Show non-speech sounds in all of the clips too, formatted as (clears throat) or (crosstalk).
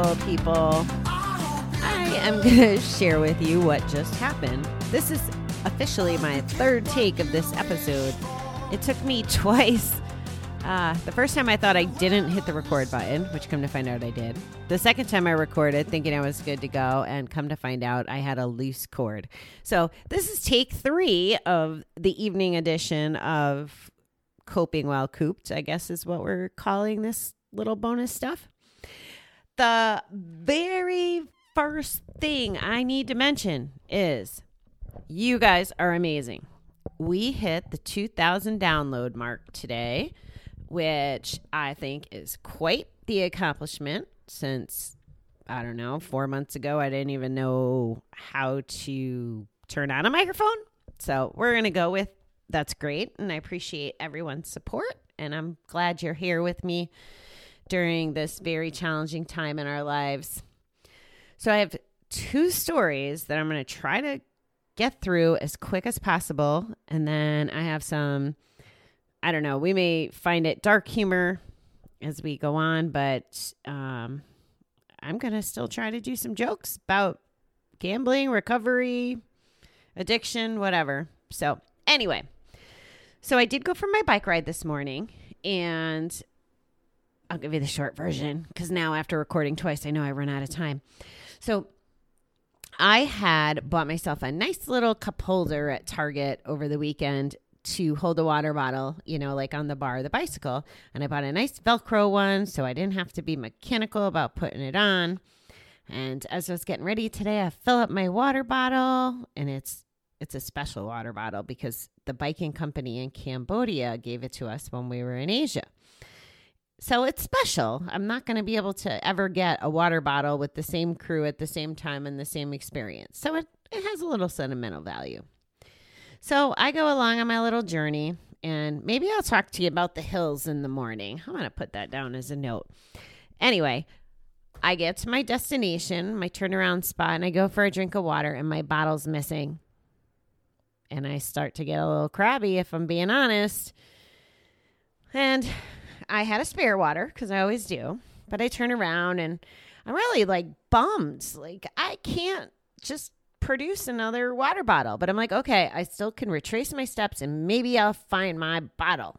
beautiful people. I am (laughs) going to share with you what just happened. This is officially my third take of this episode. It took me (laughs) twice. Uh, the first time I thought I didn't hit the record button, which come to find out I did. The second time I recorded thinking I was good to go, and come to find out I had a loose cord. So this is take three of the evening edition of Coping While Cooped, I guess is what we're calling this little bonus stuff. The very first thing I need to mention is you guys are amazing. We hit the 2000 download mark today, which I think is quite the accomplishment since I don't know, 4 months ago I didn't even know how to turn on a microphone. So, we're going to go with that's great and I appreciate everyone's support and I'm glad you're here with me during this very challenging time in our lives. So I have two stories that I'm going to try to get through as quick as possible. And then I have some, I don't know, we may find it dark humor as we go on, but um, I'm going to still try to do some jokes about gambling, recovery, addiction, whatever. So, anyway, so I did go for my bike ride this morning and I'll give you the short version because now after recording twice, I know I run out of time. So I had bought myself a nice little cup holder at Target over the weekend to hold a water bottle, you know, like on the bar of the bicycle. And I bought a nice Velcro one so I didn't have to be mechanical about putting it on. And as I was getting ready today, I fill up my water bottle and it's it's a special water bottle because the biking company in Cambodia gave it to us when we were in Asia. So it's special. I'm not going to be able to ever get a water bottle with the same crew at the same time and the same experience. So it, it has a little sentimental value. So I go along on my little journey and maybe I'll talk to you about the hills in the morning. I'm going to put that down as a note. Anyway, I get to my destination, my turnaround spot, and I go for a drink of water and my bottle's missing. And I start to get a little crabby if I'm being honest. And I had a spare water because I always do, but I turn around and I'm really like bummed. Like, I can't just produce another water bottle. But I'm like, okay, I still can retrace my steps and maybe I'll find my bottle.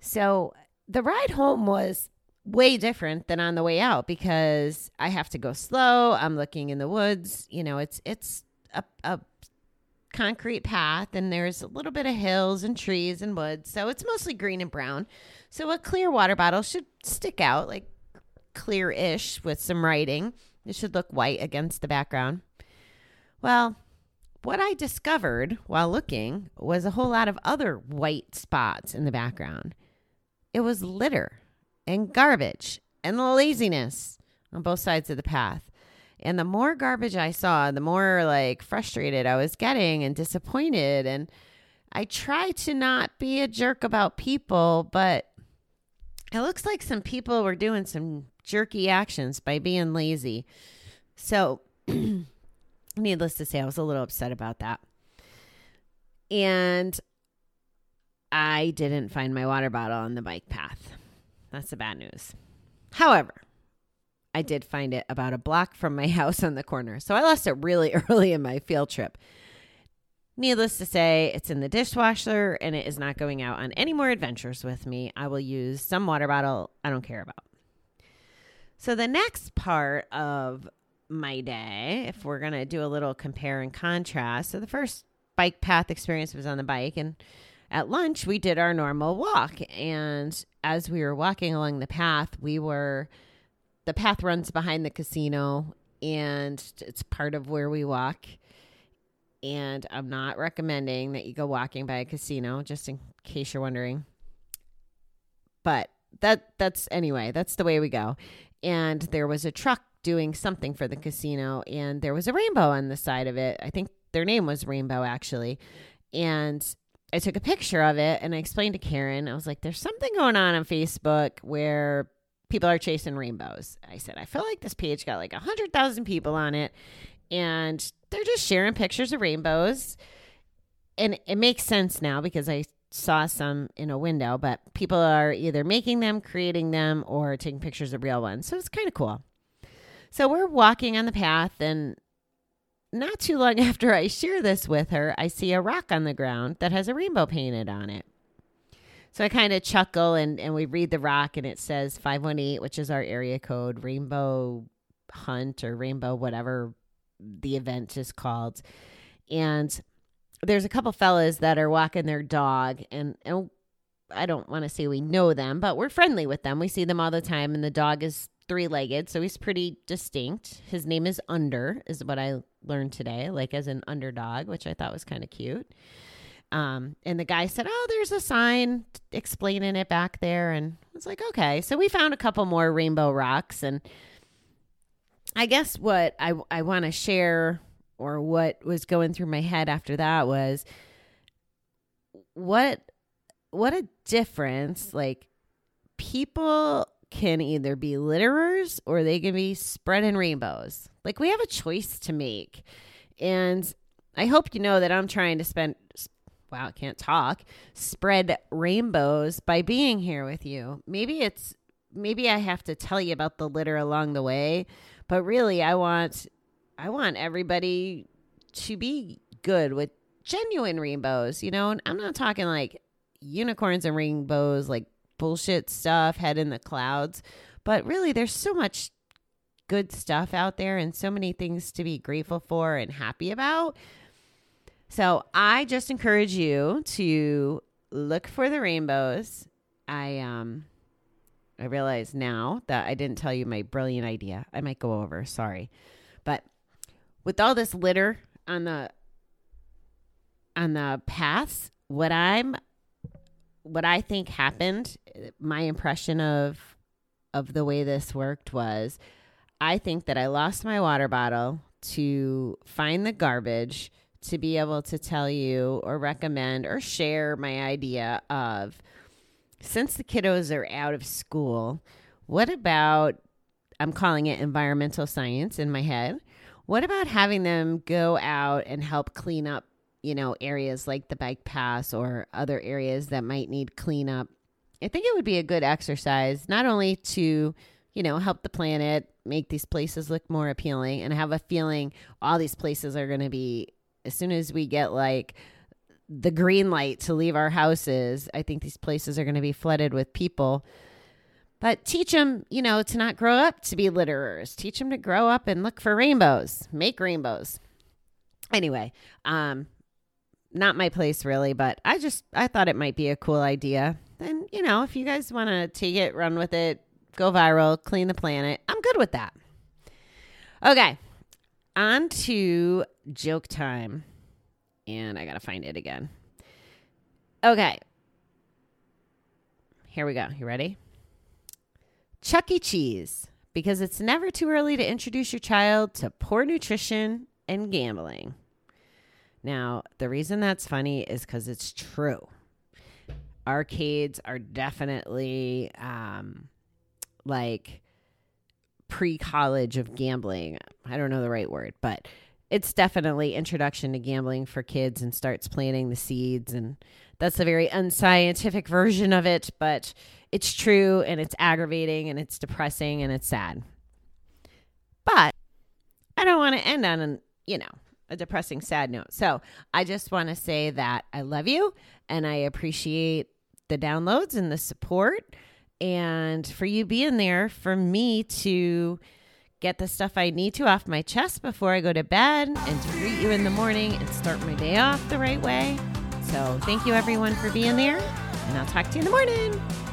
So the ride home was way different than on the way out because I have to go slow. I'm looking in the woods. You know, it's it's a, a concrete path and there's a little bit of hills and trees and woods. So it's mostly green and brown. So a clear water bottle should stick out like clear-ish with some writing. It should look white against the background. Well, what I discovered while looking was a whole lot of other white spots in the background. It was litter and garbage and laziness on both sides of the path. And the more garbage I saw, the more like frustrated I was getting and disappointed. And I try to not be a jerk about people, but it looks like some people were doing some jerky actions by being lazy. So, (clears throat) needless to say, I was a little upset about that. And I didn't find my water bottle on the bike path. That's the bad news. However, I did find it about a block from my (laughs) house on the corner. So I lost it really (laughs) early in my field trip. Needless to say, it's in the dishwasher and it is not going out on any more adventures with me. I will use some water bottle I don't care about. So, the next part of my day, if we're going to do a little compare and contrast, so the first bike path experience was on the bike, and at lunch, we did our normal walk. And as we were walking along the path, we were, the path runs behind the casino and it's part of where we walk and I'm not recommending that you go walking by a casino, just in case you're wondering. But that that's anyway, that's the way we go. And there was a truck doing something for the casino, and there was a rainbow on the side of it. I think their name was Rainbow actually. And I took a picture of it and I explained to Karen, I was like, there's something going on on Facebook where people are chasing rainbows. I said, I feel like this page got like 100,000 people on it and they're just sharing pictures of rainbows. And it makes sense now because I saw some in a window, but people are either making them, creating them, or taking pictures of real ones. So it's kind of cool. So we're walking on the path, and not too long (laughs) after I share this with her, I see a rock on the ground that has a rainbow painted on it. So I kind of chuckle and, and we read the rock and it says 518, which is our area code, Rainbow Hunt or Rainbow, whatever the event is called. And there's a couple fellas that are walking their dog and, and I don't want to say we know them, but we're friendly with them. We see them all the time and the dog is three legged, so he's pretty distinct. His name is Under, is what I learned today, like as an underdog, which I thought was kind of cute. Um, and the guy said, Oh, there's a sign explaining it back there. And I was like, Okay. So we found a couple more rainbow rocks. And I guess what I, I want to share or what was going through my head after that was what what a difference like people can either be litterers or they can be spreading rainbows like we have a choice to make and i hope you know that i'm trying to spend wow, can't talk, spread rainbows by being here with you. Maybe it's maybe I have to tell you about the litter along the way, but really I want I want everybody to be good with genuine rainbows, you know? And I'm not talking like unicorns and rainbows like bullshit stuff head in the clouds, but really there's so much good stuff out there and so many things to be grateful for and happy about so I just encourage you to look for the rainbows. I um I realize now that I didn't tell you my brilliant idea. I might go over, sorry. But with all this litter on the on the paths, what I'm what I think happened, my impression of of the way this worked was I think that I lost my water bottle to find the garbage to be able to tell you or recommend or share my idea of since the kiddos are out of school, what about I'm calling it environmental science in my head. What about having them go out and help clean up, you know, areas like the bike paths or other areas that might need cleanup? I think it would be a good exercise, not only to, you know, help the planet, make these places look more appealing, and I have a feeling all these places are going to be as soon as we get like the green light to leave our houses, I think these places are going to be flooded with people. But teach them, you know, to not grow up to be litterers. Teach them to grow up and look for rainbows, make rainbows. Anyway, um, not my place really, but I just I thought it might be a cool idea. And you know, if you guys want to take it, run with it, go viral, clean the planet, I'm good with that. Okay, on to joke time. And I got to find it again. Okay. Here we go. You ready? Chuck E. Cheese, because it's never too early to introduce your child to poor nutrition and gambling. Now, the reason that's funny is because it's true. Arcades are definitely um, like pre college of gambling. I don't know the right word, but it's definitely introduction to gambling for kids and starts planting the seeds and that's a very unscientific version of it but it's true and it's aggravating and it's depressing and it's sad. But i don't want to end on an you know a depressing sad note. So i just want to say that i love you and i appreciate the downloads and the support and for you being there for me to get the stuff I need to off my chest before I go to bed and to greet you in the morning and start my day off the right way. So, thank you everyone for being there, and I'll talk to you in the morning.